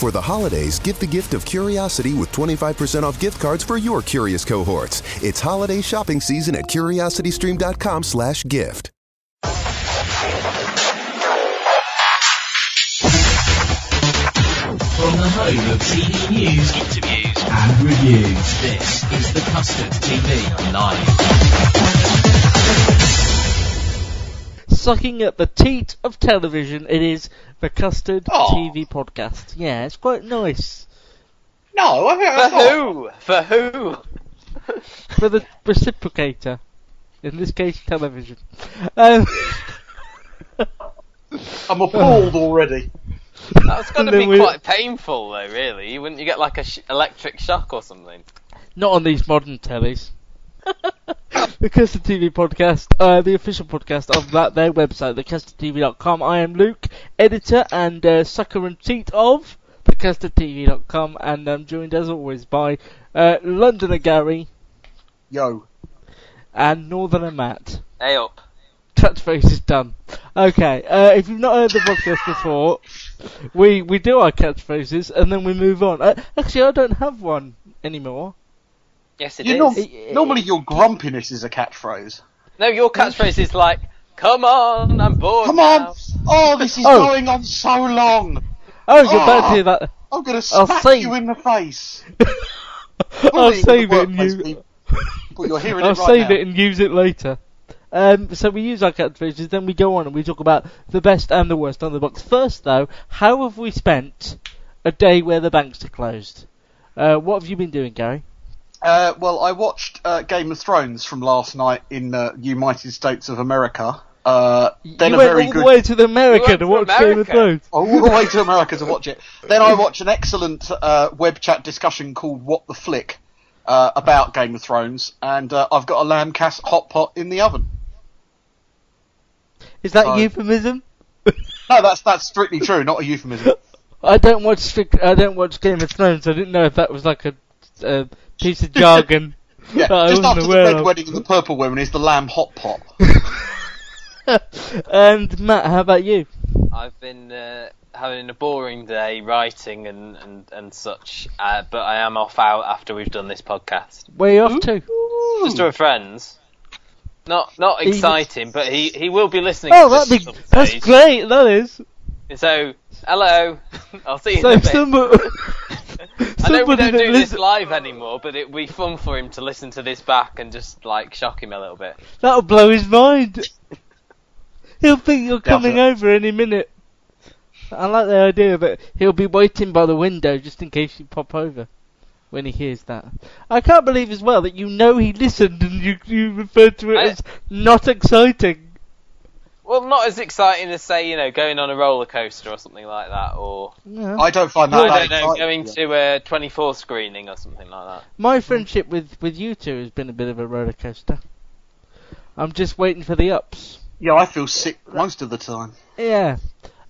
For the holidays, give the gift of curiosity with 25% off gift cards for your curious cohorts. It's holiday shopping season at curiositystream.com slash gift. From the home of TV news, interviews, and reviews, this is the Custard TV Live. Sucking at the teat of television, it is the Custard Oh. TV podcast. Yeah, it's quite nice. No, I think For that's not. who? For who? For the reciprocator. In this case, television. Um, I'm appalled already. That's going to be we- quite painful, though. Really, wouldn't you get like a sh- electric shock or something? not on these modern tellies. the Custard TV podcast, uh, the official podcast of that their website, thecustardtv.com. I am Luke, editor and uh, sucker and cheat of thecustardtv.com, and I'm joined as always by uh, Londoner Gary Yo. and Northerner Matt. Hey up. Catchphrase is done. Okay, uh, if you've not heard the podcast before, we we do our catchphrases and then we move on. Uh, actually, I don't have one anymore. Yes, it You is. know, It- normally your grumpiness is a catchphrase. No, your catchphrase is like, "Come on, I'm bored." Come now." on! Oh, this is Oh. going on so long. Oh, you're about Ah. to hear that. I'm gonna I'll smack save- you in the face. I'll save it and workplace, use. But you're hearing I'll it right save now. it and use it later. Um, so we use our catchphrases, then we go on and we talk about the best and the worst on the box. First, though, how have we spent a day where the banks are closed? Uh, what have you been doing, Gary? Uh, well, I watched uh, Game of Thrones from last night in uh, United States of America. Uh, then you a went very all good. the way to the America went to to watch Game of America? Thrones. all the way to America to watch it. Then I watched an excellent uh, web chat discussion called "What the Flick" uh, about Game of Thrones, and uh, I've got a lamb cas hot pot in the oven. Is that Oh. euphemism? No, that's that's strictly true, not a euphemism. I don't watch strict, I don't watch Game of Thrones. I didn't know if that was like a, a piece of jargon. Yeah, that I just wasn't after the aware red of. wedding and the purple wedding is the lamb hot pot. and Matt, how about you? I've been uh, having a boring day writing and and and such, uh, but I am off out after we've done this podcast. Where are you off to? Just to a friend's. Not not He- exciting, but he he will be listening. Oh, that'd be that's great. That is. So, hello. I'll see you So in a bit. some, I know we don't that do this listen- live anymore, but it'd be fun for him to listen to this back and just like shock him a little bit. that'll blow his mind. He'll think you're coming Definitely. over any minute. I like the idea that he'll be waiting by the window just in case you pop over when he hears that. I can't believe as well that you know he listened and you you referred to it I- as not exciting. Well, not as exciting as say, you know, going on a roller coaster or something like that, or Yeah. I don't find that. I that don't know, exciting. going to a 24 screening or something like that. My friendship with, with you two has been a bit of a roller coaster. I'm just waiting for the ups. Yeah, I feel sick most of the time. Yeah.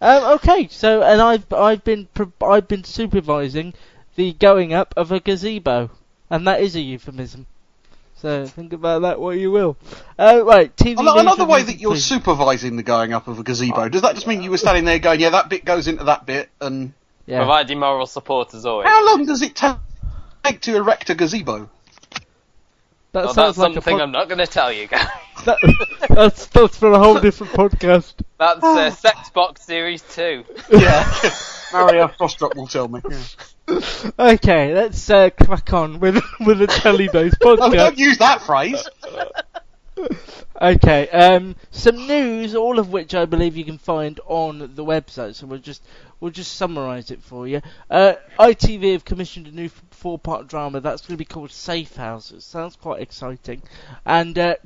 Um, okay. So, and I've I've been pro- I've been supervising the going up of a gazebo, and that is a euphemism. So think about that what you will. Uh, right. TV. Ano- news Another and way that you're please. supervising the going up of a gazebo, does that just mean you were standing there going, yeah, that bit goes into that bit, and Yeah. Providing moral support as always. how long does it take to erect a gazebo? That Well, sounds that's like a something pod- I'm not going to tell you guys. that, that's that's for a whole different podcast. That's uh, Sex Box Series 2. Yeah. Mario Frostrup will tell me. Yeah. Okay, let's uh, crack on with with a telly-based No, podcast. don't use that phrase. Okay, um, some news, all of which I believe you can find on the website. So we'll just we'll just summarise it for you. Uh, ITV have commissioned a new f- four-part drama that's going to be called Safe Houses. Sounds quite exciting. And uh,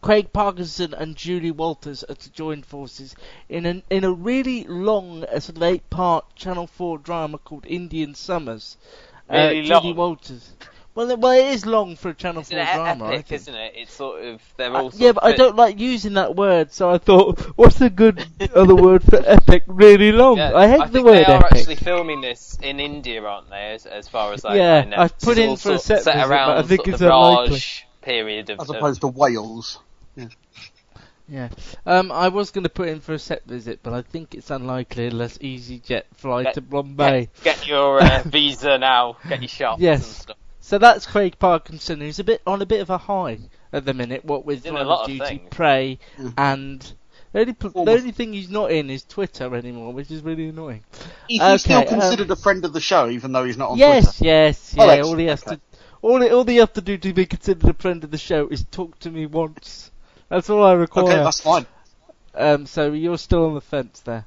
Craig Parkinson and Julie Walters are to join forces in an in a really long, uh, sort of eight-part Channel Four drama called Indian Summers. Really uh, Julie long? Walters. Well, it- well, it is long for a Channel It's 4 an drama, I epic, think. isn't it? It's sort of they're Uh, all. sort yeah, of but I don't like using that word, so I thought, what's a good other word for epic? Really long. Yeah, I hate the think word they are epic. actually filming this in India, aren't they? As, as far as I, Yeah, I know. I've put It's in for a sort of set visit, but around I think it's the unlikely. Raj period of. As of- opposed to Wales. Yeah. Um, I was going to put in for a set visit, but I think it's unlikely unless EasyJet fly Get- to Bombay. Get, get your uh, visa now. Get your shots Yes. and stuff. So that's Craig Parkinson, who's a bit on a bit of a high at the minute. What with He's in a Line lot of of Duty, things. Prey, Mm. and the only, the only thing he's not in is Twitter anymore, which is really annoying. He's Okay, he still um, considered a friend of the show, even though he's not on yes, Twitter? yes, Oh, yeah. excellent, all he has okay. to, all he, all he have to do to be considered a friend of the show is talk to me once. That's all I require. Okay, that's fine. Um, so you're still on the fence there.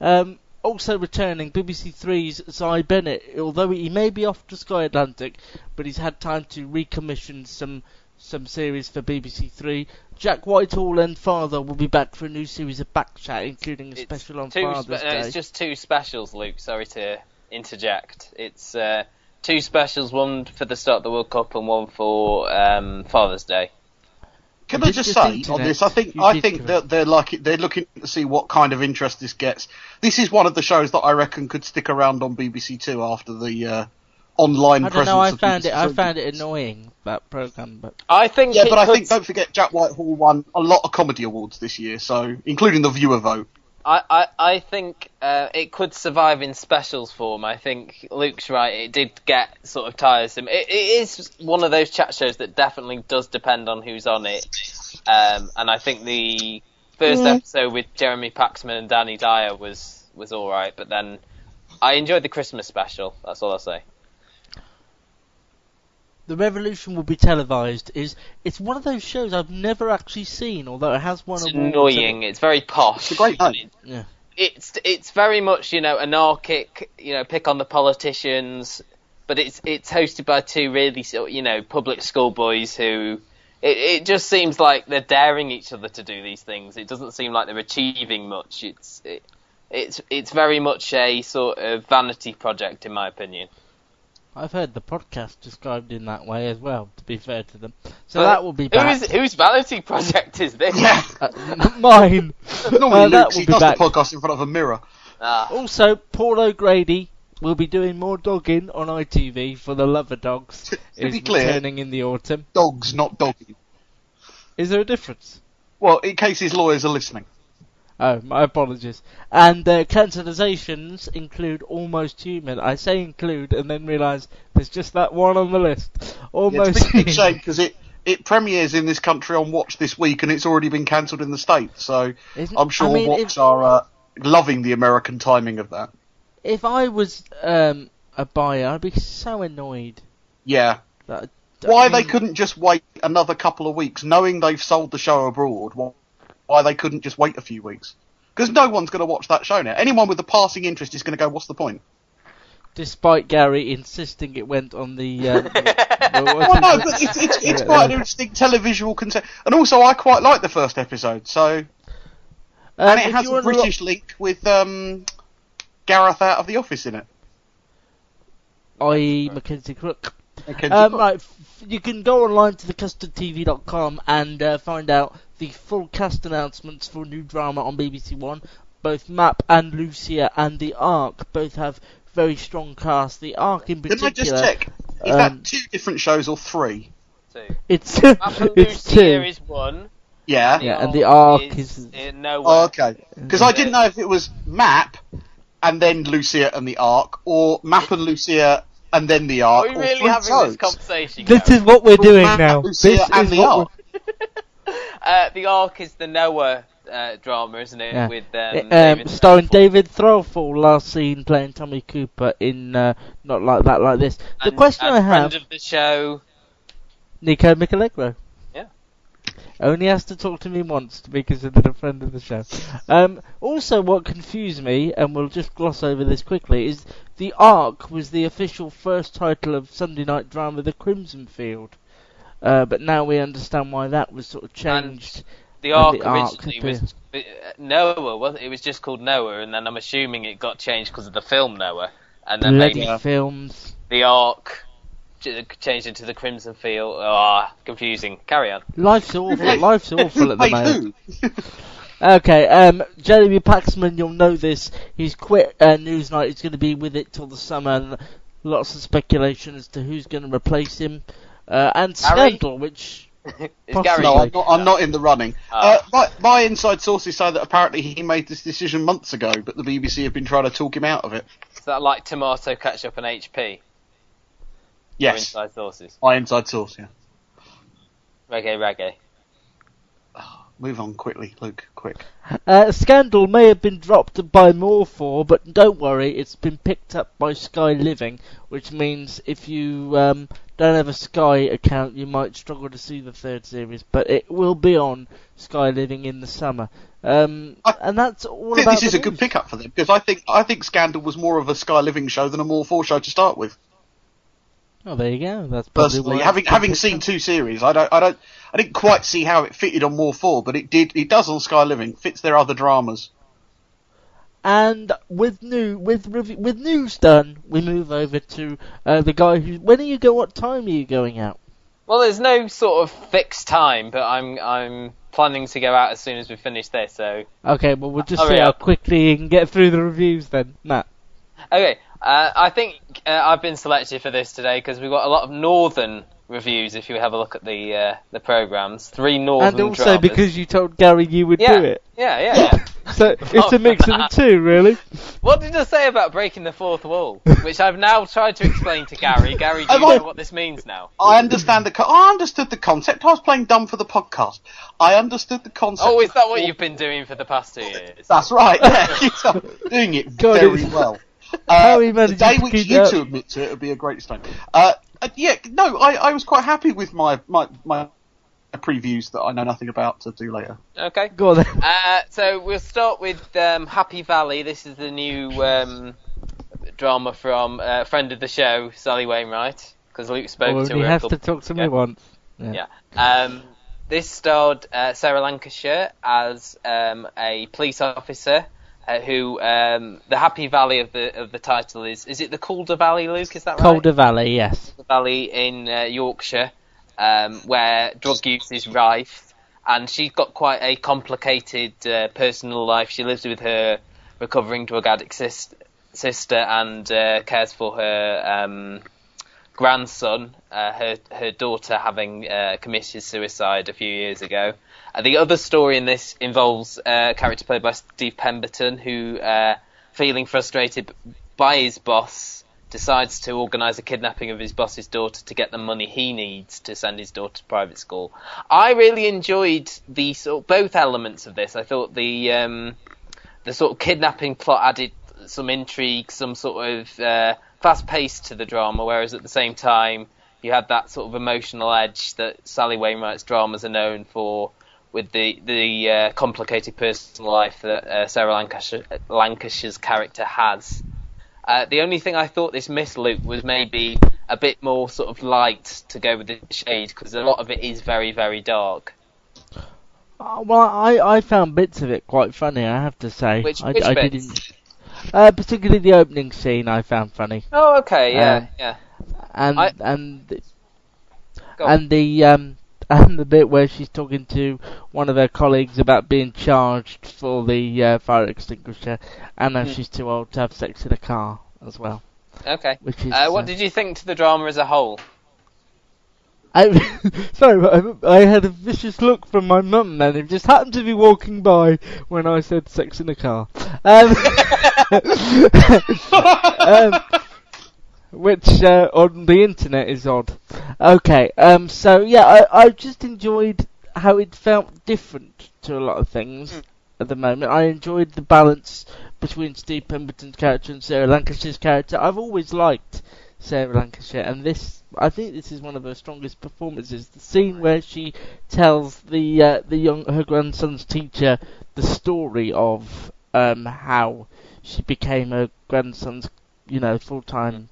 Um, also returning, BBC Three's Zai Bennett, although he may be off to Sky Atlantic, but he's had time to recommission some some series for BBC Three. Jack Whitehall and Father will be back for a new series of Backchat, including a It's special on Father's spe- no, Day. it's just two specials, Luke. Sorry to interject. It's uh, two specials, one for the start of the World Cup and one for um, Father's Day. Can You I just just say hint on this? I think I think that they're like they're looking to see what kind of interest this gets. This is one of the shows that I reckon could stick around on BBC Two after the uh, online I don't presence. know. I of found BBC it. I found it annoying that program, but I think. Yeah, it but I could- think don't forget Jack Whitehall won a lot of comedy awards this year, so including the viewer vote. I, I, I think uh, it could survive in specials form. I think Luke's right. It did get sort of tiresome. It, it is one of those chat shows that definitely does depend on who's on it. Um, and I think the first episode with Jeremy Paxman and Danny Dyer was was all right. But then I enjoyed the Christmas special. That's all I'll say. The Revolution will be televised. Is it's one of those shows I've never actually seen, although it has won It's awards. annoying. It's very posh. It's a great name. Yeah. it's it's very much you know anarchic you know pick on the politicians but it's it's hosted by two really sort you know public school boys who it, it just seems like they're daring each other to do these things it doesn't seem like they're achieving much it's it, it's it's very much a sort of vanity project in my opinion I've heard the podcast described in that way as well. To be fair to them, so But that will be back. whose whose vanity project is this Uh, mine. normally Uh, that Luke, he does back. the podcast in front of a mirror. Ah, Also, Paul O'Grady will be doing more dogging on ITV for the Love of Dogs. To is be clear- returning in the autumn. Dogs, not doggy. Is there a difference? Well, in case his lawyers are listening. Oh, my apologies. And uh, cancelisations include Almost Human. I say include and then realise there's just that one on the list. Yeah, it's Almost a big, big Human. shame because it, it premieres in this country on Watch this week and it's already been cancelled in the States. So Isn't- I'm sure I mean, Watch if- are uh, loving the American timing of that. If I was um, a buyer, I'd be so annoyed. Yeah. That Why I they couldn't just wait another couple of weeks, knowing they've sold the show abroad? Why, why they couldn't just wait a few weeks? Because no one's going to watch that show now. Anyone with a passing interest is going to go, "What's the point?" Despite Gary insisting it went on the. Um, Well, no, but it's, it's, it's quite an interesting televisual concept, and also I quite like the first episode. So, Um, and it has a wanna British link with um, Gareth out of the office in it. i.e. Mackenzie Crook. Mackenzie Um, Crook. right, f- you can go online to thecustardtv.com and uh, find out the full cast announcements for new drama on BBC One. Both Mapp and Lucia and The Ark both have very strong casts. The Ark in Didn't. I just check? Is um, that two different shows or three? two. It's Apple it's Lucia two. is one. Yeah. Yeah, and the Ark is- uh, no Oh, way. okay. Because I didn't know if it was Mapp and then Lucia and the Ark, or Mapp and Lucia and then the Are we really having shows. this conversation? This Gary? is what we're doing Mapp, now. Lucia This and is the what Ark. Uh, the Ark is the Noah uh, drama, isn't it? Yeah. With um, um, David starring Threlfall. David Threlfall, last seen playing Tommy Cooper in uh, Not Like That, Like This. The And- question and I have, friend of the show. Nico Mirallegro. Yeah. Only has to talk to me once to be considered a friend of the show. Um, also, what confused me, and we'll just gloss over this quickly, is the Ark was the official first title of Sunday night drama The Crimson Field. Uh, but now we understand why that was sort of changed. The And arc the Ark originally appear- was uh, Noah. Was it was just called Noah, and then I'm assuming it got changed because of the film Noah, and then Bloody maybe films. the arc changed into the Crimson Field. Ah, confusing. Carry on. Life's awful. Life's awful at the moment. Okay, um, Jeremy Paxman, you'll know this. He's quit uh, Newsnight. He's going to be with it till the summer. And lots of speculation as to who's going to replace him. Uh, and Gary? Scandal, which Is Possibly. Gary? No, I'm not, I'm not in the running. Ah. Uh, my, my inside sources say that apparently he made this decision months ago, but the BBC have been trying to talk him out of it. Is that like tomato ketchup and HP? Or Yes, Inside sources. my inside source. Yeah. Reggae, reggae. Move on quickly, Luke. Quick. uh, Scandal may have been dropped by More4, but don't worry, it's been picked up by Sky Living, which means if you um, don't have a Sky account, you might struggle to see the third series, but it will be on Sky Living in the summer. Um, I and that's all I think this is the a good news. pickup for them because I think I think Scandal was more of a Sky Living show than a More Four show to start with. Oh, there you go. That's Personally, having having seen two series, I don't I don't I didn't quite see how it fitted on More Four, but it did. It does on Sky Living. Fits their other dramas. And with new with with news done, we move over to uh, the guy who. When are you go? What time are you going out? Well, there's no sort of fixed time, but I'm I'm planning to go out as soon as we finish this. So Okay, well we'll just Hurry see how quickly you can get through the reviews then, Matt. Okay, uh, I think uh, I've been selected for this today because we've got a lot of northern reviews. If you have a look at the uh, the programs, three northern and also dramas. because you told Gary you would yeah, do it, yeah, yeah, yeah. so it's a mix of the two, really. what did I say about breaking the fourth wall? Which I've now tried to explain to Gary. Gary, do you know what this means now? I understand the. Co- I understood the concept. I was playing dumb for the podcast. I understood the concept. Oh, is that what you've been doing for the past two years? That's right. Yeah, you're doing it God, very well. How Uh, the day which you up. two admit to it would be a great stone. Uh, uh, yeah, no, I, I was quite happy with my, my my previews that I know nothing about to do later. Okay. Go on then. Uh, so we'll start with um, Happy Valley. This is the new um, drama from uh, friend of the show, Sally Wainwright, because Luke spoke Or to you her. a have to talk to me ago. once. Yeah. Um, this starred uh, Sarah Lancashire as um, a police officer. Uh, who um, the Happy Valley of the of the title is? Is it the Calder Valley, Luke? Is that right? Calder Valley, yes. Valley in uh, Yorkshire, um, where drug use is rife, and she's got quite a complicated uh, personal life. She lives with her recovering drug addict sis- sister and uh, cares for her um, grandson, uh, her her daughter having uh, committed suicide a few years ago. Uh, the other story in this involves uh, a character played by Steve Pemberton, who, uh, feeling frustrated by his boss, decides to organise a kidnapping of his boss's daughter to get the money he needs to send his daughter to private school. I really enjoyed the sort both elements of this. I thought the um, the sort of kidnapping plot added some intrigue, some sort of uh, fast pace to the drama, whereas at the same time you had that sort of emotional edge that Sally Wainwright's dramas are known for, with the the uh, complicated personal life that uh, Sarah Lancashire, Lancashire's character has. Uh, the only thing I thought this missed, Luke, was maybe a bit more sort of light to go with the shade, because a lot of it is very, very dark. Uh, well, I, I found bits of it quite funny, I have to say. Which- I, which I bits? didn't. Uh, particularly the opening scene I found funny, Oh, okay, yeah, Um, yeah. and I- and the- and the um and the bit where she's talking to one of her colleagues about being charged for the uh, fire extinguisher, and how Hmm. she's too old to have sex in a car as well. Okay. Which is Uh, uh, what did you think to the drama as a whole? I, sorry, but I, I had a vicious look from my mum then, who just happened to be walking by when I said sex in a car. Um, um, which uh, on the internet is odd. Okay, um, so yeah, I, I just enjoyed how it felt different to a lot of things at the moment. I enjoyed the balance between Steve Pemberton's character and Sarah Lancashire's character. I've always liked Sarah Lancashire, and this I think this is one of her strongest performances. The scene where she tells the uh, the young her grandson's teacher the story of um, how she became her grandson's you know full time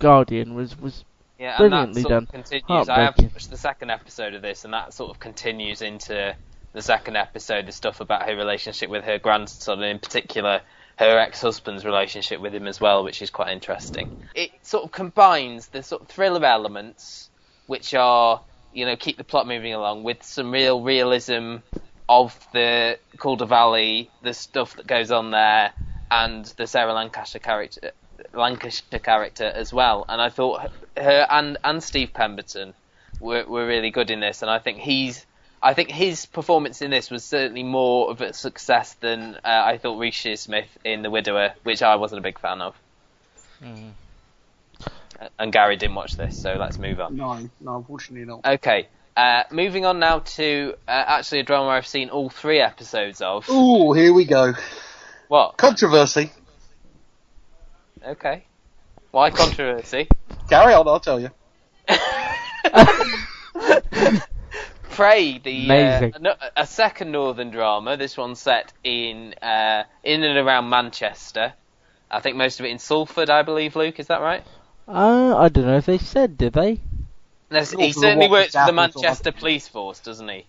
guardian was was Yeah, and that Brilliantly sort of done. continues. I have watched the second episode of this, and that sort of continues into the second episode. The stuff about her relationship with her grandson, and in particular her ex-husband's relationship with him as well, which is quite interesting. It sort of combines the sort of thriller elements, which are you know keep the plot moving along, with some real realism of the Calder Valley, the stuff that goes on there, and the Sarah Lancashire character, Lancashire character as well. And I thought her and and Steve Pemberton were were really good in this, and I think he's. I think his performance in this was certainly more of a success than uh, I thought Reece Shearsmith in The Widower, which I wasn't a big fan of. Mm. And Gary didn't watch this, so let's move on. No, no, unfortunately not. Okay, uh, moving on now to uh, actually a drama I've seen all three episodes of. Ooh, here we go. What? Controversy. Okay. Why controversy? Carry on, I'll tell you. Prey, the uh, no- a second northern drama. This one set in uh, in and around Manchester. I think most of it in Salford, I believe. Luke, is that right? uh, I don't know if they said did they There's- he certainly works for the Manchester Police Force, doesn't he?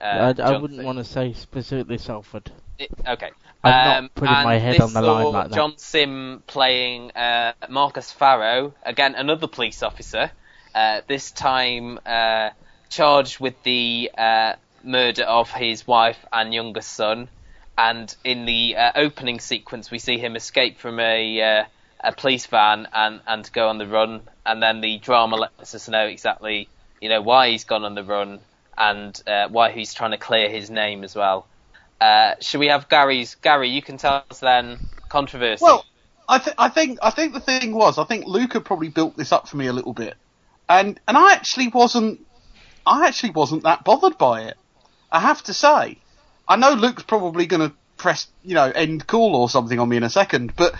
Uh, I, I wouldn't want to say specifically Salford It- okay. I'm not Um, putting my head on the line like that. John Simm playing uh, Marcus Farrow, again another police officer. Uh, this time uh, charged with the uh, murder of his wife and youngest son. And in the uh, opening sequence, we see him escape from a uh, a police van and and go on the run. And then the drama lets us know exactly you know why he's gone on the run and uh, why he's trying to clear his name as well. Uh, should we have Gary's? Gary, you can tell us then controversy. Well, I, th- I think I think the thing was I think Luca probably built this up for me a little bit, and and I actually wasn't I actually wasn't that bothered by it. I have to say, I know Luke's probably going to press you know end call or something on me in a second, but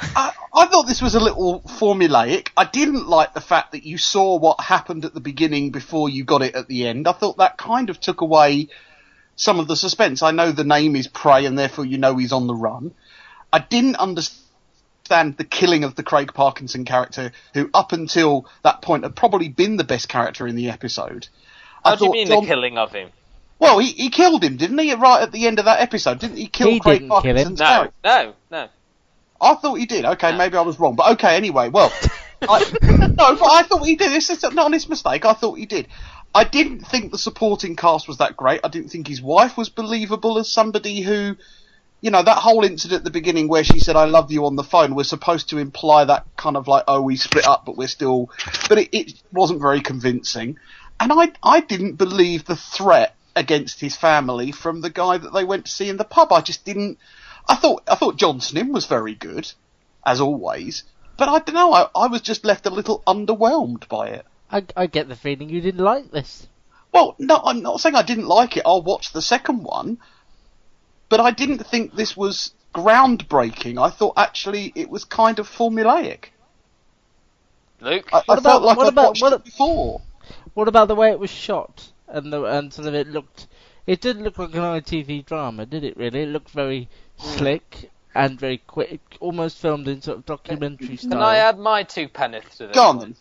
I, I thought this was a little formulaic. I didn't like the fact that you saw what happened at the beginning before you got it at the end. I thought that kind of took away some of the suspense. I know the name is Prey, and therefore you know he's on the run. I didn't understand the killing of the Craig Parkinson character, who up until that point had probably been the best character in the episode. how I do you thought mean John- the killing of him? Well, he, he killed him, didn't he? Right at the end of that episode, didn't he kill He Craig didn't kill him. Parkinson's No, character? no, no. I thought he did. Okay, No. maybe I was wrong, but okay. Anyway, well, I, no, but I thought he did. This is an honest mistake. I thought he did. I didn't think the supporting cast was that great. I didn't think his wife was believable as somebody who, you know, that whole incident at the beginning where she said "I love you" on the phone was supposed to imply that kind of like, oh, we split up, but we're still. But it, it wasn't very convincing, and I I didn't believe the threat against his family from the guy that they went to see in the pub. I just didn't. I thought I thought John Simm was very good, as always, but I don't know. I, I was just left a little underwhelmed by it. I, I get the feeling you didn't like this Well, no, I'm not saying I didn't like it. I'll watch the second one, but I didn't think this was groundbreaking. I thought actually it was kind of formulaic. Luke, I, I What felt about- like what I'd about- watched what it before. What about the way it was shot and the and sort of it looked? It didn't look like an ITV drama, did it? Really, it looked very slick and very quick, almost filmed in sort of documentary style. can I add my two penneth to this? Go on then.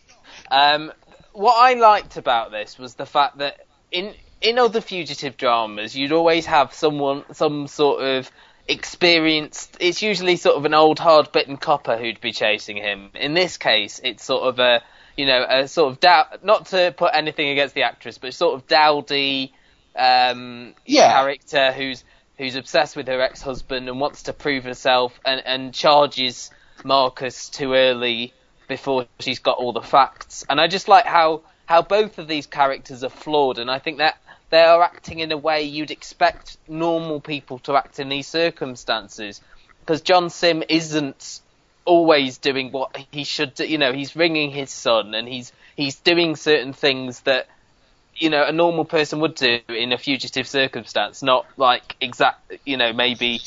Um, what I liked about this was the fact that in in other fugitive dramas, you'd always have someone, some sort of experienced. It's usually sort of an old, hard-bitten copper who'd be chasing him. In this case, it's sort of a, you know, a sort of doubt. Not to put anything against the actress, but sort of dowdy um, Yeah. character who's who's obsessed with her ex-husband and wants to prove herself and, and charges Marcus too early before she's got all the facts. And I just like how how both of these characters are flawed, and I think that they are acting in a way you'd expect normal people to act in these circumstances. Because John Simm isn't always doing what he should do. You know, he's ringing his son, and he's he's doing certain things that you know a normal person would do in a fugitive circumstance, not like exact. You know, maybe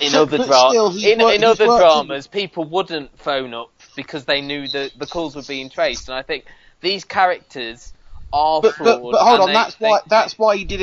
in other but dra- still, in, in other dramas, people wouldn't phone up because they knew that the calls were being traced. And I think these characters are But, flawed. but, but hold on, they- that's they- why that's why he did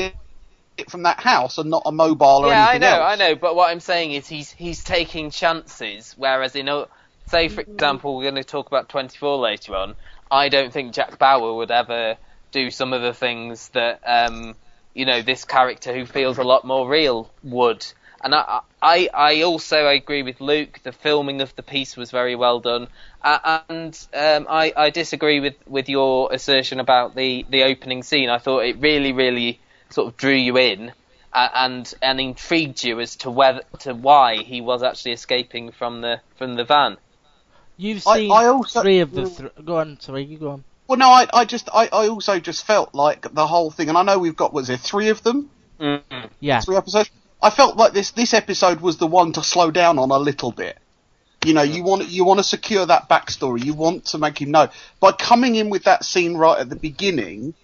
it from that house and not a mobile or Yeah, I anything know, else. I know. But what I'm saying is he's he's taking chances, whereas in o- say for example we're going to talk about 24 later on. I don't think Jack Bauer would ever do some of the things that um, you know this character who feels a lot more real would. And I, I, I also agree with Luke. The filming of the piece was very well done, uh, and um, I, I disagree with, with your assertion about the, the opening scene. I thought it really, really sort of drew you in uh, and and intrigued you as to whether to why he was actually escaping from the from the van. You've I- seen I also- three of the. Th- go on, sorry, you go on. Well, no, I, I just, I, I also just felt like the whole thing, and I know we've got, was there three of them, Mm-hmm. Yeah, three episodes. I felt like this, this episode was the one to slow down on a little bit. You know, you want, you want to secure that backstory. You want to make him know. By coming in with that scene right at the beginning,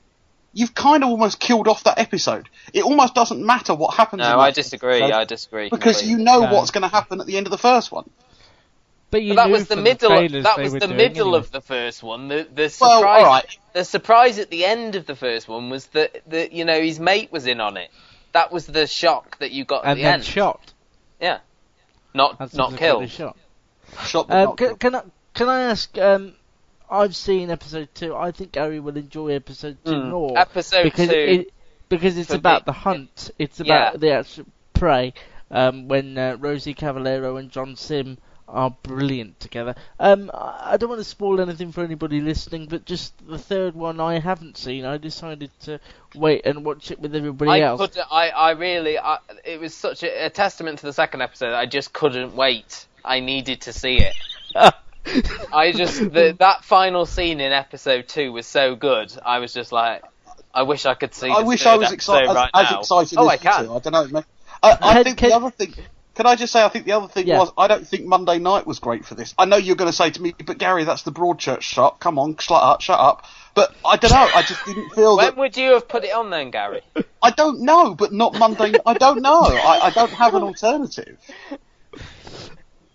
you've kind of almost killed off that episode. It almost doesn't matter what happens. No, that I disagree. episode I disagree because completely. you know No. what's going to happen at the end of the first one. but you But that was the from middle. trailers that was the middle anyway. of the first one. The the Well, surprise. alright. The surprise at the end of the first one was that that you know his mate was in on it. That was the shock that you got at and the then end. shot. Yeah, not and not killed. Shot. Shot but Um, not can, killed. can I can I ask? Um, I've seen episode two. I think Gary will enjoy episode two Mm. more Episode because two. it because it's about me- the hunt. It's Yeah. about the actual prey. Um, when uh, Rosie Cavaliero and John Simm are brilliant together. Um, I I don't want to spoil anything for anybody listening, but just the third one I haven't seen. I decided to wait and watch it with everybody I else. could. I I really. I, it was such a, a testament to the second episode. I just couldn't wait. I needed to see it. I just the, that final scene in episode two was so good. I was just like, I wish I could see. I wish I was episode excited, as, right as now. excited Oh, as I you can. two. I don't know. I, I think can- the other thing. Can I just say? I think the other thing Yeah. was I don't think Monday night was great for this. I know you're going to say to me, but Gary, that's the Broadchurch shot. Come on, shut up, shut up. But I don't know. I just didn't feel When that. would you have put it on then, Gary? I don't know, but not Monday. I don't know. I, I don't have an alternative.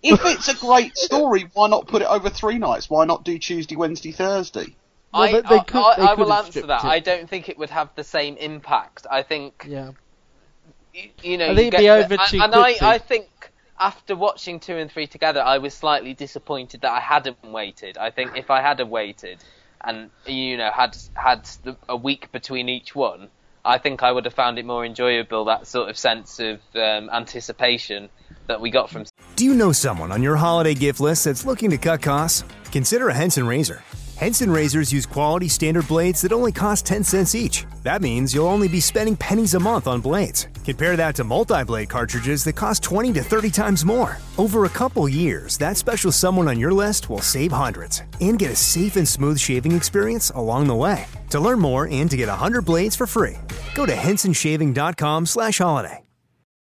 If it's a great story, why not put it over three nights? Why not do Tuesday, Wednesday, Thursday? Well, I, they- they could- I, they I will answer that. it. I don't think it would have the same impact. I think yeah. Y- you know. I you think it'd get be over and, too and I, quickly. I think after watching two and three together, I was slightly disappointed that I hadn't waited. I think if I had have waited and you know had had the, a week between each one, I think I would have found it more enjoyable. That sort of sense of um, anticipation that we got from Do you know someone on your holiday gift list that's looking to cut costs? Consider a Henson razor. Henson razors use quality standard blades that only cost 10 cents each. That means you'll only be spending pennies a month on blades. Compare that to multi blade cartridges that cost 20 to 30 times more. Over a couple years, that special someone on your list will save hundreds and get a safe and smooth shaving experience along the way. To learn more and to get 100 blades for free, go to hensonshaving.com slash holiday.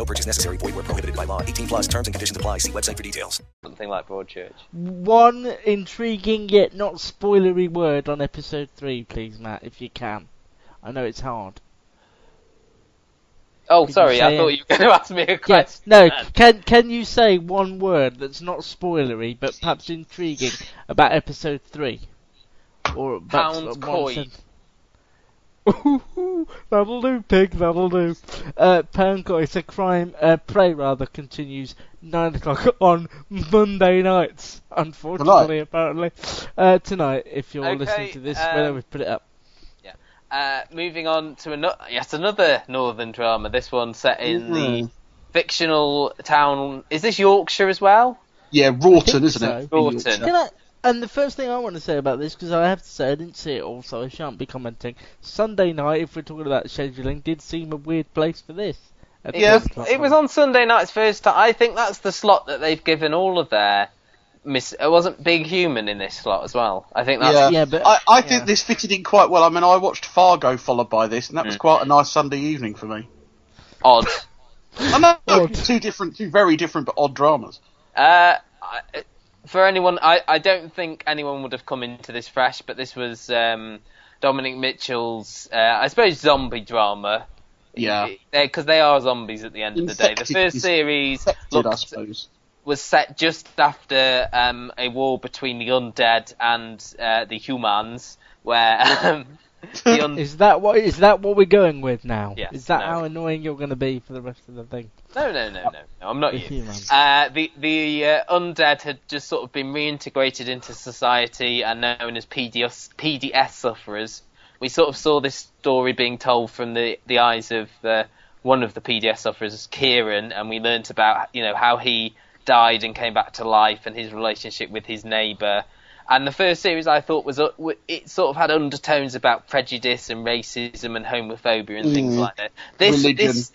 No purchase necessary. Void where prohibited by law. 18 plus terms and conditions apply. See website for details. something like Broadchurch. One intriguing yet not spoilery word on episode three, please, Matt, if you can. I know it's hard. Oh, Could you sorry, I thought it? you were going to ask me a Yeah, question. no. Can can you say one word that's not spoilery but perhaps intriguing about episode three, or perhaps Pound one coin. sen- Ooh, that'll do, pig. That'll do. Uh, pound coin. It's a crime. Uh, prey rather continues nine o'clock on Monday nights. Unfortunately, apparently tonight. Uh, tonight, if you're Okay, listening to this, um, whenever we put it up. Yeah. Uh, moving on to ano- yet another northern drama. This one set in the Mhm. fictional town. Is this Yorkshire as well? Yeah, I Roarton, isn't so. it? Roarton. Can I? And the first thing I want to say about this, because I have to say I didn't see it all, so I shan't be commenting. Sunday night, if we're talking about scheduling, did seem a weird place for this. at It Yeah. was, 10 o'clock it was on Sunday night's first time. I think that's the slot that they've given all of their Miss. It wasn't Big Human in this slot as well. I think that's yeah, yeah, but- I, I yeah. think this fitted in quite well. I mean, I watched Fargo followed by this, and that was quite a nice Sunday evening for me. odd. I know two different, two very different but odd dramas. Uh, I, for anyone, I, I don't think anyone would have come into this fresh, but this was um, Dominic Mitchell's, uh, I suppose, zombie drama. Yeah, Because they are zombies at the end of the day. The first series looked, suppose. was set just after um, a war between the undead and uh, the humans, where um, un- Is that what is that what we're going with now? Yes, is that no. how annoying you're going to be for the rest of the thing? no, no, no, no, no, I'm not you. Uh, the the uh, undead had just sort of been reintegrated into society and known as PDS, PDS sufferers. We sort of saw this story being told from the, the eyes of uh, one of the PDS sufferers, Kieran, and we learnt about you know how he died and came back to life and his relationship with his neighbour. And the first series I thought was uh, it sort of had undertones about prejudice and racism and homophobia and things Mm. like that. This Religion. this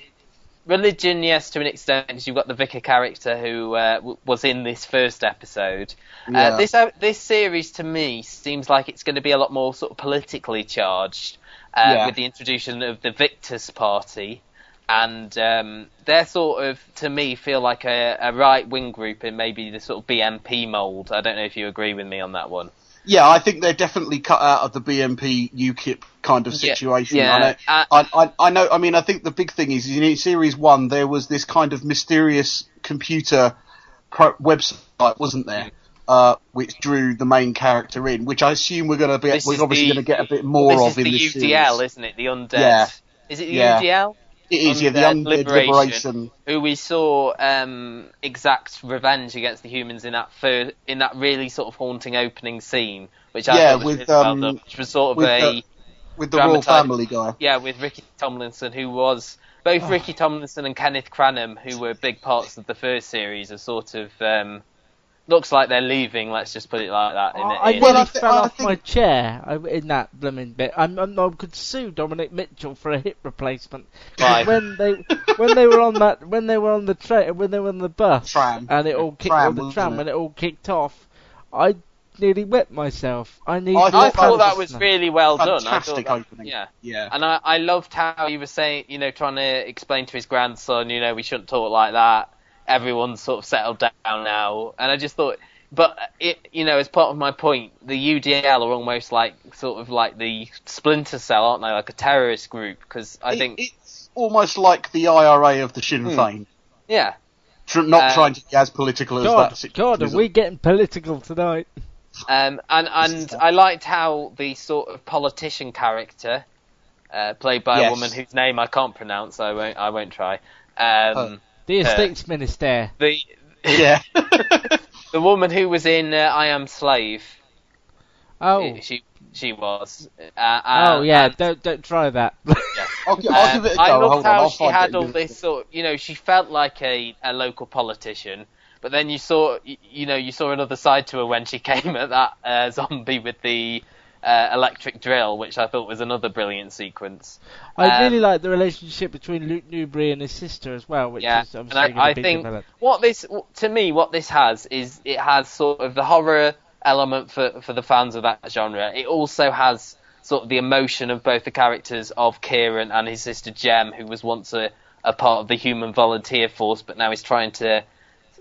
religion, yes, to an extent. 'cause You've got the vicar character who uh, w- was in this first episode. Yeah. Uh, this uh, this series to me seems like it's going to be a lot more sort of politically charged uh, Yeah. with the introduction of the Victus Party. And um, they're sort of, to me, feel like a, a right wing group in maybe the sort of BNP mould. I don't know if you agree with me on that one. Yeah, I think they're definitely cut out of the BNP UKIP kind of situation. yeah, I, know, uh, I, I, know. I mean, I think the big thing is, in series one, there was this kind of mysterious computer pro- website, wasn't there? Uh, which drew the main character in, which I assume we're going to be, This we're obviously going to get a bit more this of is in the this UDL, series. isn't it? The undead. Yeah. Is it the Yeah. UDL? It is, yeah, the Undead Liberation. Liberation. who we saw um, exact revenge against the humans in that fir- in that really sort of haunting opening scene, which I Yeah, with, really well um, done, which was sort of with a the- with the Royal Family guy. yeah, with Ricky Tomlinson, who was both Oh. Ricky Tomlinson and Kenneth Cranham, who were big parts of the first series, are sort of um, looks like they're leaving. Let's just put it like that. In, I nearly Well, I thi- fell I off think- my chair I- in that blooming bit. I'm, I'm, I could sue Dominic Mitchell for a hip replacement. Why? When they when they were on that when they were on the train when they were on the bus Tram. and it all kicked Tram, the tram it? when it all kicked off, I nearly wet myself. I need. I I thought thought that that was was really well done. Fantastic thought that- opening. Yeah. Yeah. And I, I loved how he was saying, you know, trying to explain to his grandson, you know, we shouldn't talk like that. Everyone's sort of settled down now. And I just thought, but it, you know, as part of my point, the UDL are almost like sort of like the Splinter Cell, aren't they? Like a terrorist group. Because I It- think, it's almost like the IRA of the Sinn Féin. yeah, Tr- not Uh, trying to be as political as God, that situation. God, are we getting political tonight? Um, and and I liked how the sort of politician character, uh, played by a woman whose name I can't pronounce, so I won't I won't try. Um. The Uh, estates minister. The Yeah. the woman who was in uh, I Am Slave, Oh, she she was. Uh, oh uh, yeah. and- Don't don't try that. I'll, I'll um, give it a go. I loved how I'll she had all this sort. Of, you know, she felt like a, a local politician, but then you saw, you know, you saw another side to her when she came at that uh, zombie with the uh, electric drill, which I thought was another brilliant sequence. I really Um, like the relationship between Luke Newberry and his sister as well, which yeah, is and obviously I, going I to be think developed. what this, to me, what this has is it has sort of the horror element for for the fans of that genre. It also has sort of the emotion of both the characters of Kieran and his sister Jem, who was once a, a part of the human volunteer force, but now is trying to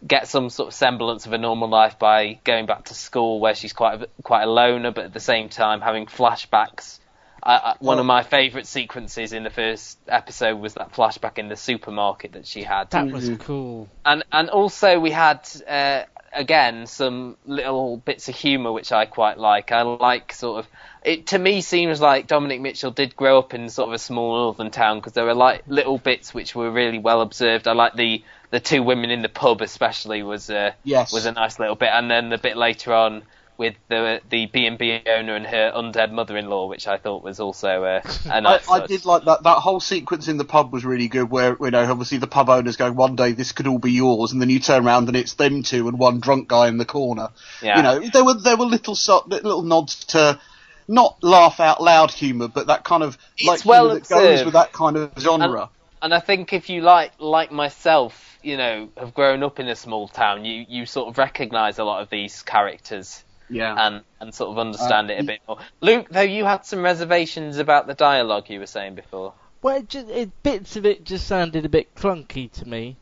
get some sort of semblance of a normal life by going back to school, where she's quite a, quite a loner, but at the same time having flashbacks. I, I, one of my favourite sequences in the first episode was that flashback in the supermarket that she had That was cool. and and also we had uh, again some little bits of humour which I quite like. I like sort of it to me seems like Dominic Mitchell did grow up in sort of a small northern town because there were like little bits which were really well observed. I like the the two women in the pub especially was uh, Yes. was a nice little bit, and then the bit later on with the the B and B owner and her undead mother-in-law, which I thought was also uh, a I, nice. I touch. did like that. That whole sequence in the pub was really good. Where you know, obviously the pub owners going, "One day this could all be yours," and then you turn around and it's them two and one drunk guy in the corner. Yeah. You know, there were there were little little nods to not laugh out loud humour, but that kind of It's like well that goes with that kind of genre. And I think if you like like myself, you know have grown up in a small town, you you sort of recognise a lot of these characters Yeah. and and sort of understand Uh, it a bit more. Luke, though, you had some reservations about the dialogue you were saying before. Well, it just, it, bits of it just sounded a bit clunky to me,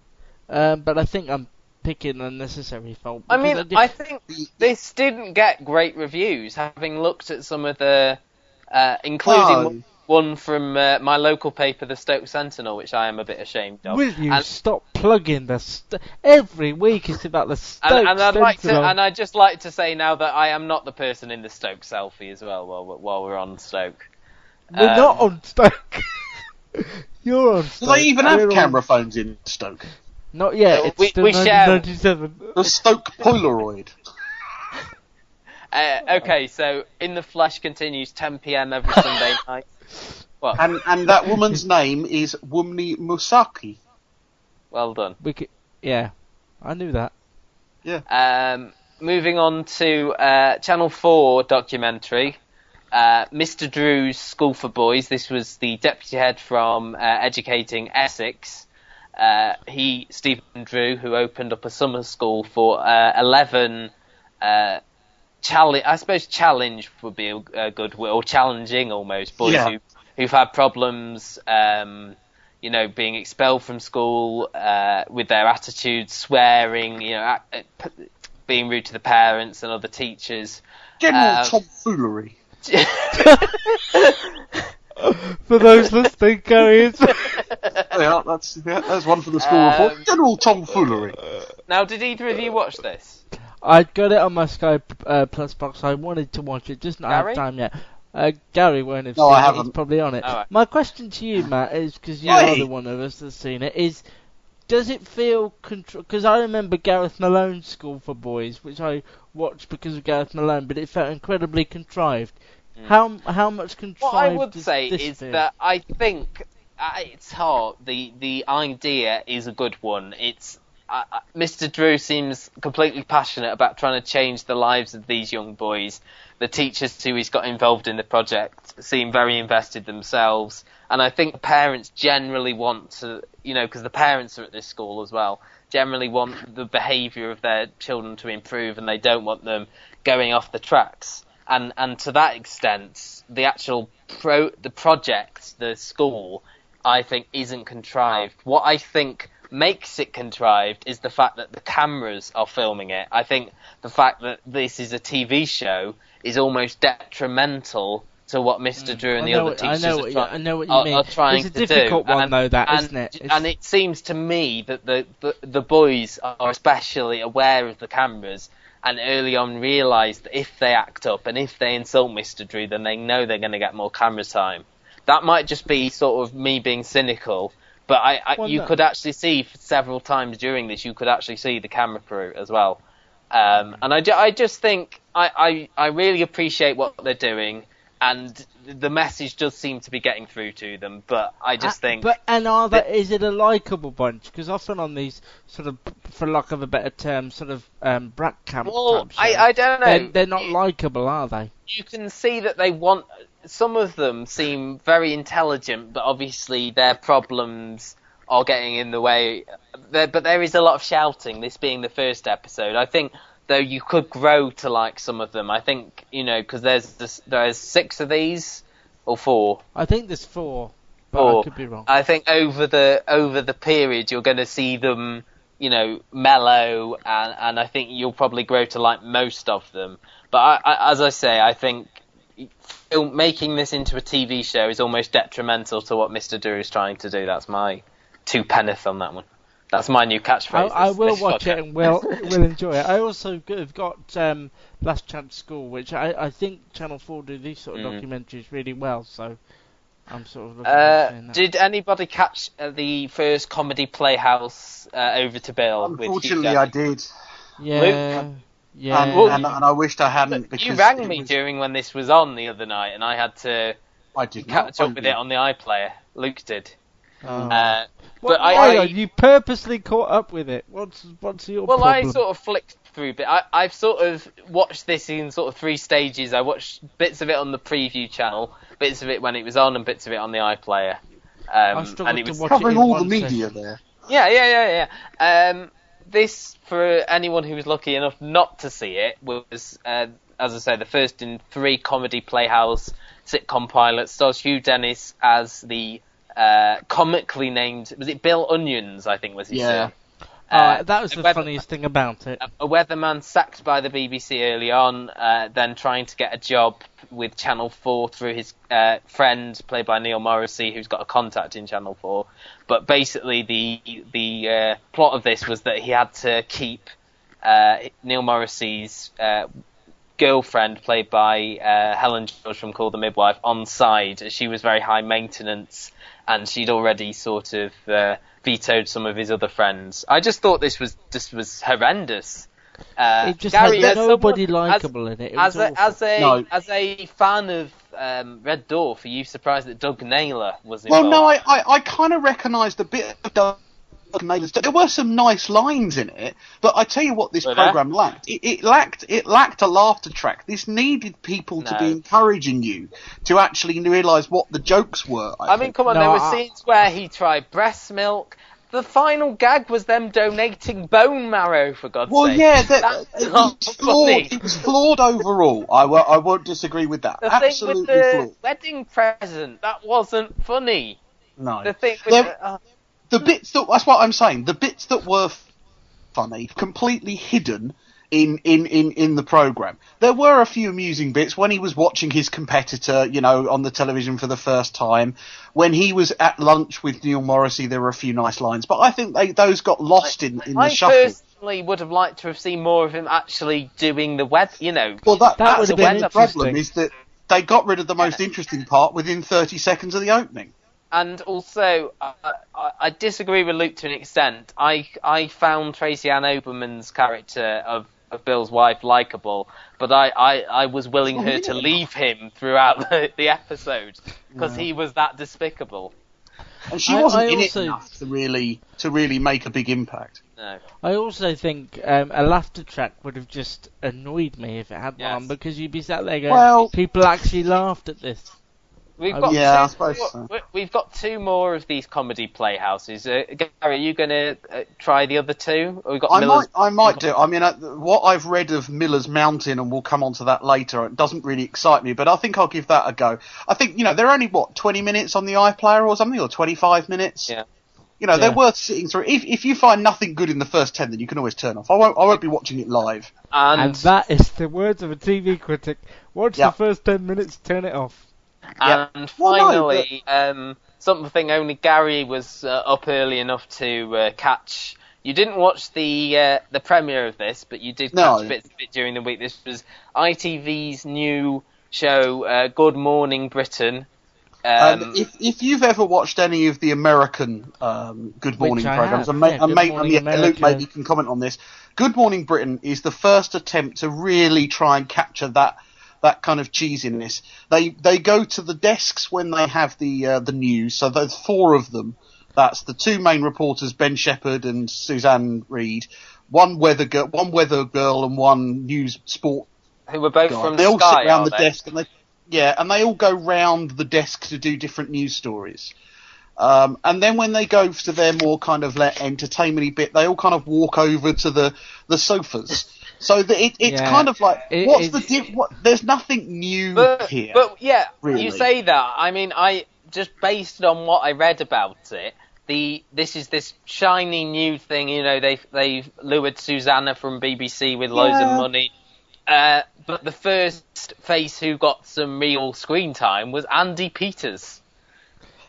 um, but I think I'm picking unnecessary fault. I mean, did- I think this didn't get great reviews, having looked at some of the, uh, including No. One from uh, my local paper, the Stoke Sentinel, which I am a bit ashamed of. Will you And- stop plugging the st- every week? It's about the Stoke And, and I'd like to, and I'd just like to say now that I am not the person in the Stoke selfie as well. While we're- while we're on Stoke, We're um, not on Stoke. You're on Do they even have We're on- camera phones in Stoke? Not yet. It's we- still we share- 1997. The Stoke Polaroid. Uh, okay, so in the flesh continues 10 p.m. every Sunday night. Well, And and that woman's name is Wunmi Mosaku. well done. We could, yeah, I knew that. Yeah. Um, moving on to uh, Channel 4 documentary, uh, Mr. Drew's School for Boys. This was the deputy head from uh, Educating Essex. Uh, he, Stephen Drew, who opened up a summer school for uh, 11 uh, challenge. I suppose challenge would be a, a good word, or challenging almost boys Yeah. who who've had problems. Um, you know, being expelled from school uh, with their attitudes, swearing, you know, act, uh, p- being rude to the parents and other teachers. General Um, tomfoolery. For those listening, Gary, it's Yeah, that's yeah, there's one for the school Um, report. General tomfoolery. now, did either of you watch this? I got it on my Sky uh, Plus box. I wanted to watch it, just not Gary? have time yet. Uh, Gary won't have No, seen I it. He's haven't. probably on it. Alright. My question to you, Matt, is because you Oi! are the one of us that's seen it. Is does it feel control? Because I remember Gareth Malone's School for Boys, which I watched because of Gareth Malone, but it felt incredibly contrived. How how much contrived? What I would does say this is feel? that I think at its heart, the the idea is a good one. It's uh, Mr. Drew seems completely passionate about trying to change the lives of these young boys. The teachers who he's got involved in the project seem very invested themselves, and I think parents generally want to, you know, because the parents are at this school as well, generally want the behaviour of their children to improve, and they don't want them going off the tracks. And and to that extent, the actual pro the project, the school, I think isn't contrived. What I think makes it contrived is the fact that the cameras are filming it. I think the fact that this is a TV show is almost detrimental to what Mr. Drew and Mm. The know other what- I teachers know are, what you- try- I know what you are- mean. are trying It's a to do. difficult one, And- though, that, and, isn't it? It's- And it seems to me that the, the the boys are especially aware of the cameras and early on realise that if they act up and if they insult Mr. Drew, then they know they're going to get more camera time. That might just be sort of me being cynical, but I, I Well, you no. could actually see several times during this, you could actually see the camera crew as well. Um, and I, ju- I just think I, I, I really appreciate what they're doing, and the message does seem to be getting through to them. But I just Uh, think But and are that- they, is it a likable bunch? Because often on these sort of, for lack of a better term, sort of um, brat camp Well, type I, shows, I don't know. they're, they're not likable, are they? you can see that they want. Some of them seem very intelligent, but obviously their problems are getting in the way. There, but there is a lot of shouting. This being the first episode, I think though you could grow to like some of them. I think you know because there's this, there's six of these or four. I think there's four, but Four. I could be wrong. I think over the over the period you're going to see them, you know, mellow, and and I think you'll probably grow to like most of them. But I, I, as I say, I think making this into a TV show is almost detrimental to what Mr. Drew is trying to do. That's my two penneth on that one. That's my new I, catchphrase. I this- will watch podcast. it and will will enjoy it. I also have got um, Last Chance School, which I, I think Channel Four do these sort of Mhm. documentaries really well. So I'm sort of looking Uh, that. did anybody catch uh, the first comedy playhouse uh, over to Bill? with Unfortunately, I did, yeah, yeah. and, Well, and, and I wished I hadn't. Because You rang me was- during when this was on the other night, and I had to I did catch up with it on the iPlayer. Luke did. Oh. Uh, What- but I, hang I on, you purposely caught up with it. What's what's your well, problem? I sort of flicked through bit. I, I've sort of watched this in sort of three stages. I watched bits of it on the preview channel, bits of it when it was on, and bits of it on the iPlayer. I Um, struggled and it to was watch it covering in all the media session. there. Yeah, yeah, yeah, yeah. Um, this, for anyone who was lucky enough not to see it, was, uh, as I say, the first in three comedy playhouse sitcom pilots. Stars Hugh Dennis as the uh, comically named, was it Bill Onions? I think was his Yeah. name. Uh, that was the weather- funniest thing about it. a weatherman sacked by the BBC early on, uh, then trying to get a job with Channel 4 through his uh, friend, played by Neil Morrissey, who's got a contact in Channel 4. But basically, the the uh, plot of this was that he had to keep uh, Neil Morrissey's uh, girlfriend, played by uh, Helen George from Call the Midwife, on side. She was very high maintenance, and she'd already sort of uh, vetoed some of his other friends. I just thought this was this was horrendous. Uh, It just Gary, had nobody likable in it. It As a, as a No. as a fan of um, Red Dwarf, are you surprised that Doug Naylor was involved? Well, involved? no, I, I, I kind of recognised a bit of Doug Naylor's. There were some nice lines in it, but I tell you what, this Were there? program lacked. It, it lacked it lacked a laughter track. This needed people to be encouraging you to actually realise what the jokes were. I, I mean, come on, No, there were scenes where he tried breast milk. The final gag was them donating bone marrow, for God's Well, sake. Well, yeah, that, That's it, not was flawed. it was flawed overall. I, wo- I won't disagree with that. The thing Absolutely with the flawed. wedding present, that wasn't funny. No. The thing with There- the, uh, the bits that that's what I'm saying. The bits that were funny, completely hidden in, in, in, in the program. There were a few amusing bits when he was watching his competitor, you know, on the television for the first time. When he was at lunch with Neil Morrissey, there were a few nice lines, but I think they, those got lost in, in the shuffle. I shuffle. personally would have liked to have seen more of him actually doing the web. You know, Well, that, That that's the been problem is that they got rid of the most interesting part within 30 seconds of the opening. and also uh, I, I disagree with Luke to an extent. I I found Tracy Ann Oberman's character of, of Bill's wife likable, but I, I, I was willing Oh, her to leave him throughout the, the episode because he was that despicable. And she I- wasn't I in also- it enough to really, to really make a big impact. No. I also think um, a laughter track would have just annoyed me if it had Yes. one because you'd be sat there going, Well- people actually laughed at this. We've got Yeah, two I suppose more- so. we- We've got two more of these comedy playhouses. Uh, Gary, are you going to uh, try the other two? Or we got I Miller's might, I might do. I mean, uh, what I've read of Miller's Mountain, and we'll come on to that later, it doesn't really excite me, but I think I'll give that a go. I think, you know, they're only, what, 20 minutes on the iPlayer or something, or 25 minutes? Yeah. You know, they're worth sitting through. If, if you find nothing good in the first 10, then you can always turn off. I won't, I won't be watching it live. and, And that is the words of a TV critic. Watch Yeah. the first 10 minutes, turn it off. Yeah. And Well, no, finally, um, something only Gary was uh, up early enough to uh, catch. You didn't watch the uh, the premiere of this, but you did No. catch bits of it during the week. This was ITV's new show, uh, Good Morning Britain. Um, Um, if, if you've ever watched any of the American um, Good Morning programs, have, and, ma- yeah, and, ma- Morning and yeah, Luke America. maybe can comment on this. Good Morning Britain is the first attempt to really try and capture that that kind of cheesiness. They they go to the desks when they have the uh, the news. So there's four of them. That's the two main reporters, Ben Shepherd and Susanna Reid. One weather girl, one weather girl, and one news sport who were both guy. from they the all sit around the they? desk and they yeah, and they all go round the desk to do different news stories. Um, and then when they go to their more kind of like, entertainment bit, they all kind of walk over to the the sofas. So that it, it's Yeah. kind of like It- what's it- the diff- what? There's nothing new But, here. but yeah, really. you say that. I mean, I just based on what I read about it. The this is this shiny new thing. You know, they they've lured Susanna from BBC with loads Yeah. of money. Uh, but the first face who got some real screen time was Andy Peters.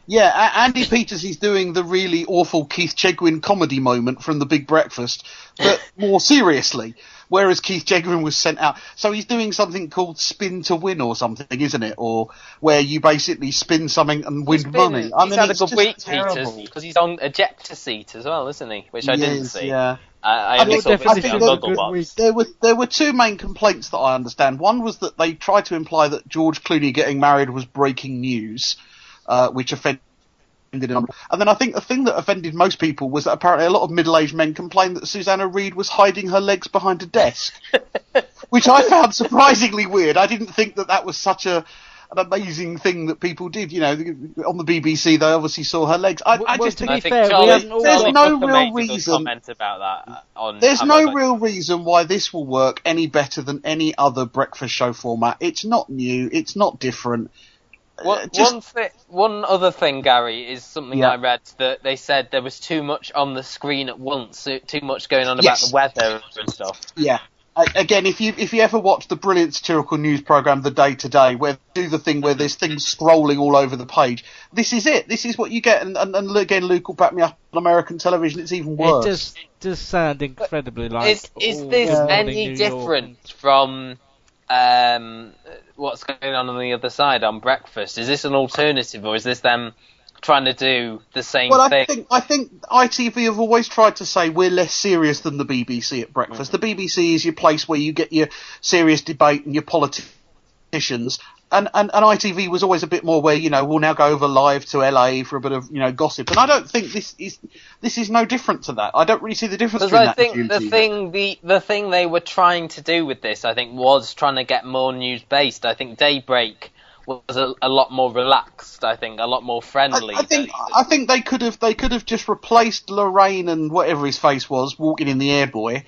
Yeah, Andy Peters is doing the really awful Keith Chegwin comedy moment from The Big Breakfast, but more seriously. Whereas Keith Chegwin was sent out, so he's doing something called spin to win or something, isn't it? Or where you basically spin something and win He's been- money. I he's mean, had a it's good just week. Peters, because he's on ejector seat as well, isn't he? Which I didn't Yes, see. Yeah. I, I I only think- saw I think it on that- Gogglebox. There were there were two main complaints that I understand. One was that they tried to imply that George Clooney getting married was breaking news, uh, which offended. him. And then I think the thing that offended most people was that apparently a lot of middle-aged men complained that Susanna Reid was hiding her legs behind a desk, which I found surprisingly weird. I didn't think that that was such a an amazing thing that people did. You know, on the BBC, they obviously saw her legs. I, I just to think I be think fair, Charlie, haven't There's Charlie no Brooker real made a good reason- comment about that on. There's Am no Right? real reason why this will work any better than any other breakfast show format. It's not new. It's not different. One, just- one, thi- one other thing, Gary, is something Yeah. I read that they said there was too much on the screen at once, too much going on about Yes. the weather and stuff. Yeah. I- Again, if you if you ever watch the brilliant satirical news program, The Day Today, where they do the thing where there's things scrolling all over the page, this is it. This is what you get. And, and, and again, Luke will back me up on American television. It's even worse. It does does sound incredibly like. is is this Good any New York different from um, what's going on on the other side on breakfast? Is this an alternative, or is this them trying to do the same Well, I thing? think I think ITV have always tried to say we're less serious than the BBC at breakfast. Mm. The BBC is your place where you get your serious debate and your And, and and ITV was always a bit more where you know we'll now go over live to LA for a bit of you know gossip. And I don't think this is this is no different to that. I don't really see the difference Because I that. think the thing the the thing they were trying to do with this, I think, was trying to get more news based. I think Daybreak was a, a lot more relaxed. I think a lot more friendly. I, I think I think they could have they could have just replaced Lorraine and whatever his face was walking in the airboy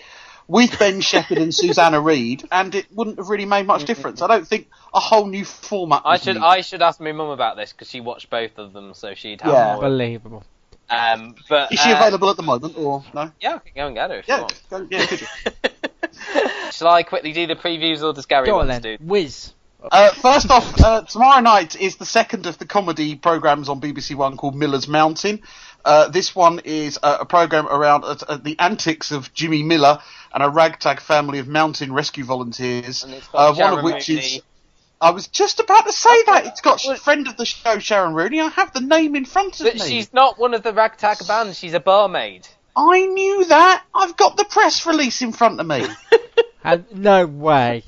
with Ben Shepherd and Susanna Reid, and it wouldn't have really made much difference. I don't think a whole new format. I should needed. I should ask my mum about this because she watched both of them, so she'd have Yeah. more. Unbelievable. Um, but Is she uh, available at the moment, or no? Yeah, I can go and get her. If you Yeah, want. go, yeah, could you? Shall I quickly do the previews, or does Gary Go on want then, to do? whiz. Uh, first off, uh, tomorrow night is the second of the comedy programs on BBC One called Miller's Mountain. Uh, this one is uh, a program around uh, uh, the antics of Jimmy Miller and a ragtag family of mountain rescue volunteers. Uh, one of which Mooney. is. I was just about to say that it's got friend of the show Sharon Rooney. I have the name in front of But me. she's not one of the ragtag bands. She's a barmaid. I knew that. I've got the press release in front of me. And no way.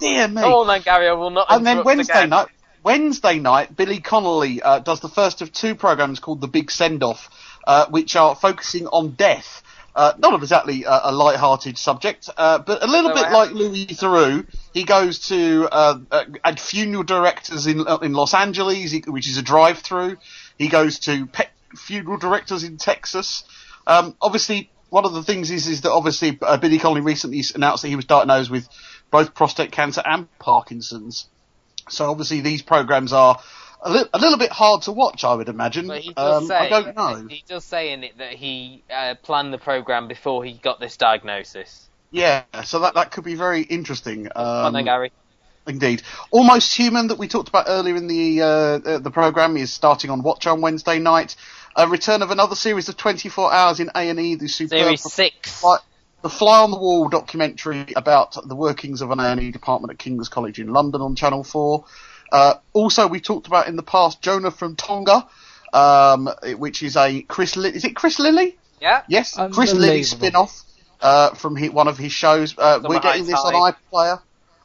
Dear me. Oh no, Gary, I will not. and then Wednesday again. night, Wednesday night, Billy Connolly uh, does the first of two programs called The Big Send Off, uh, which are focusing on death. Uh, not exactly uh, a light-hearted subject, uh, but a little So bit like Louis Theroux. He goes to uh, uh, at funeral directors in in Los Angeles, which is a drive-through. He goes to pet funeral directors in Texas. Um, obviously, one of the things is is that obviously uh, Billy Connolly recently announced that he was diagnosed with both prostate cancer and Parkinson's. So obviously these programs are a, li- a little bit hard to watch, I would imagine. But he does Um, say I don't know. he does say in it that he uh, planned the program before he got this diagnosis. Yeah, so that that could be very interesting. Come on Um, Gary. Indeed, Almost Human that we talked about earlier in the uh, uh, the program is starting on Watch on Wednesday night. A return of another series of 24 hours in A and E. The superb Series six. The Fly on the Wall documentary about the workings of an A&E department at King's College in London on Channel 4. Uh, also, we talked about in the past Jonah from Tonga, um, which is a Chris. Li- is it Chris Lilley? Yeah. Yes, Chris Lilley Unbelievable. spin-off uh, from hi one of his shows. Uh, we're getting this on high iPlayer.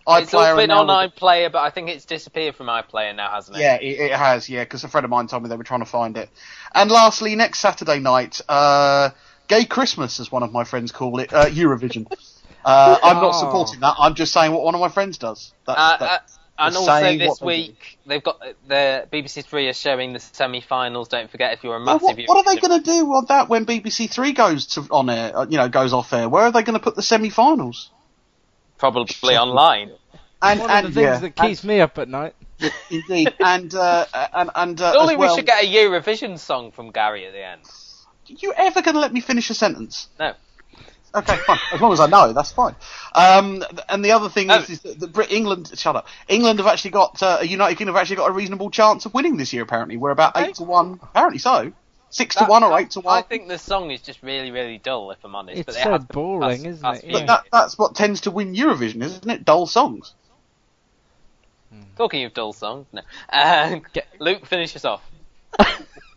It's all iPlayer been and on iPlayer, but I think it's disappeared from iPlayer now, hasn't it? yeah, it, it has, yeah, because a friend of mine told me they were trying to find it. And lastly, next Saturday night, uh, Gay Christmas, as one of my friends call it, uh, Eurovision. Uh, I'm not Oh. supporting that, I'm just saying what one of my friends does. That's, Uh, uh, that's and also this what they do. week they've got the BBC Three are showing the semi-finals. Don't forget if you're a Well, massive. what, what are they going to do on that when BBC Three goes to on air? uh, You know, goes off air. Where are they going to put the semi-finals? Probably online. And One and of the things yeah, that keeps me up at night. and- indeed, and uh, and and uh, Surely as well, we should get a Eurovision song from Gary at the end. You ever going to let me finish a sentence? No. Okay, fine. As long as I know, that's fine. Um, and the other thing Oh. is, is that, that Brit- England, shut up. England have actually got, uh, United Kingdom have actually got a reasonable chance of winning this year, apparently. We're about Okay. 8 to 1. Apparently so. six to one or 8 to 1. I think the song is just really, really dull, if I'm honest. It's but they so have to boring, pass- isn't pass it? music. but that, that's what tends to win Eurovision, isn't it? Dull songs. Talking of dull songs, no. Uh, Get- Luke, finish us off.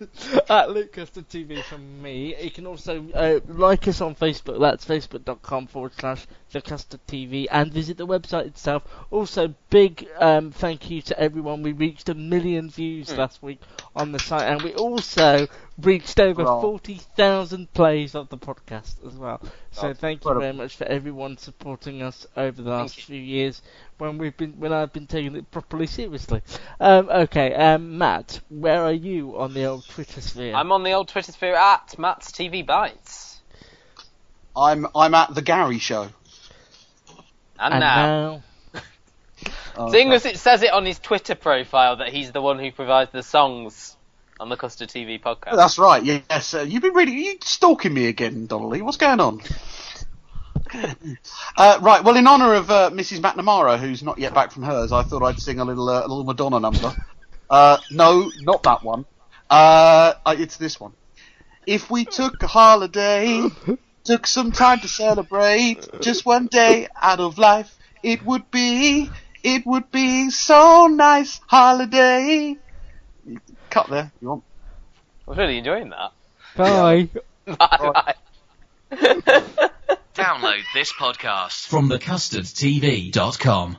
at Luke Custard TV from me. You can also uh, like us on Facebook. That's facebook.com forward slash The Custard TV and visit the website itself. Also, big um, thank you to everyone. We reached a million views last week on the site, and we also reached over Right. 40,000 plays of the podcast as well. So That's thank you very much for everyone supporting us over the last few years when we've been when I've been taking it properly seriously. Um, okay, um, Matt, where are you on the old Twitter sphere? I'm on the old Twitter sphere at Matt's TV Bites. I'm I'm at the Gary Show. And, and now, now, Oh, seeing as it says it on his Twitter profile that he's the one who provides the songs on the Custard TV podcast. That's right. Yes, uh, you've been really you stalking me again, Donnelly. What's going on? uh, right. Well, in honour of uh, Mrs. McNamara, who's not yet back from hers, I thought I'd sing a little uh, a little Madonna number. Uh, no, not that one. Uh, uh, it's this one. If we took a holiday, took some time to celebrate, just one day out of life, it would be, it would be so nice holiday. Cut there. You want? I was really enjoying that. bye. Bye bye. Download this podcast from thecustardtv.com.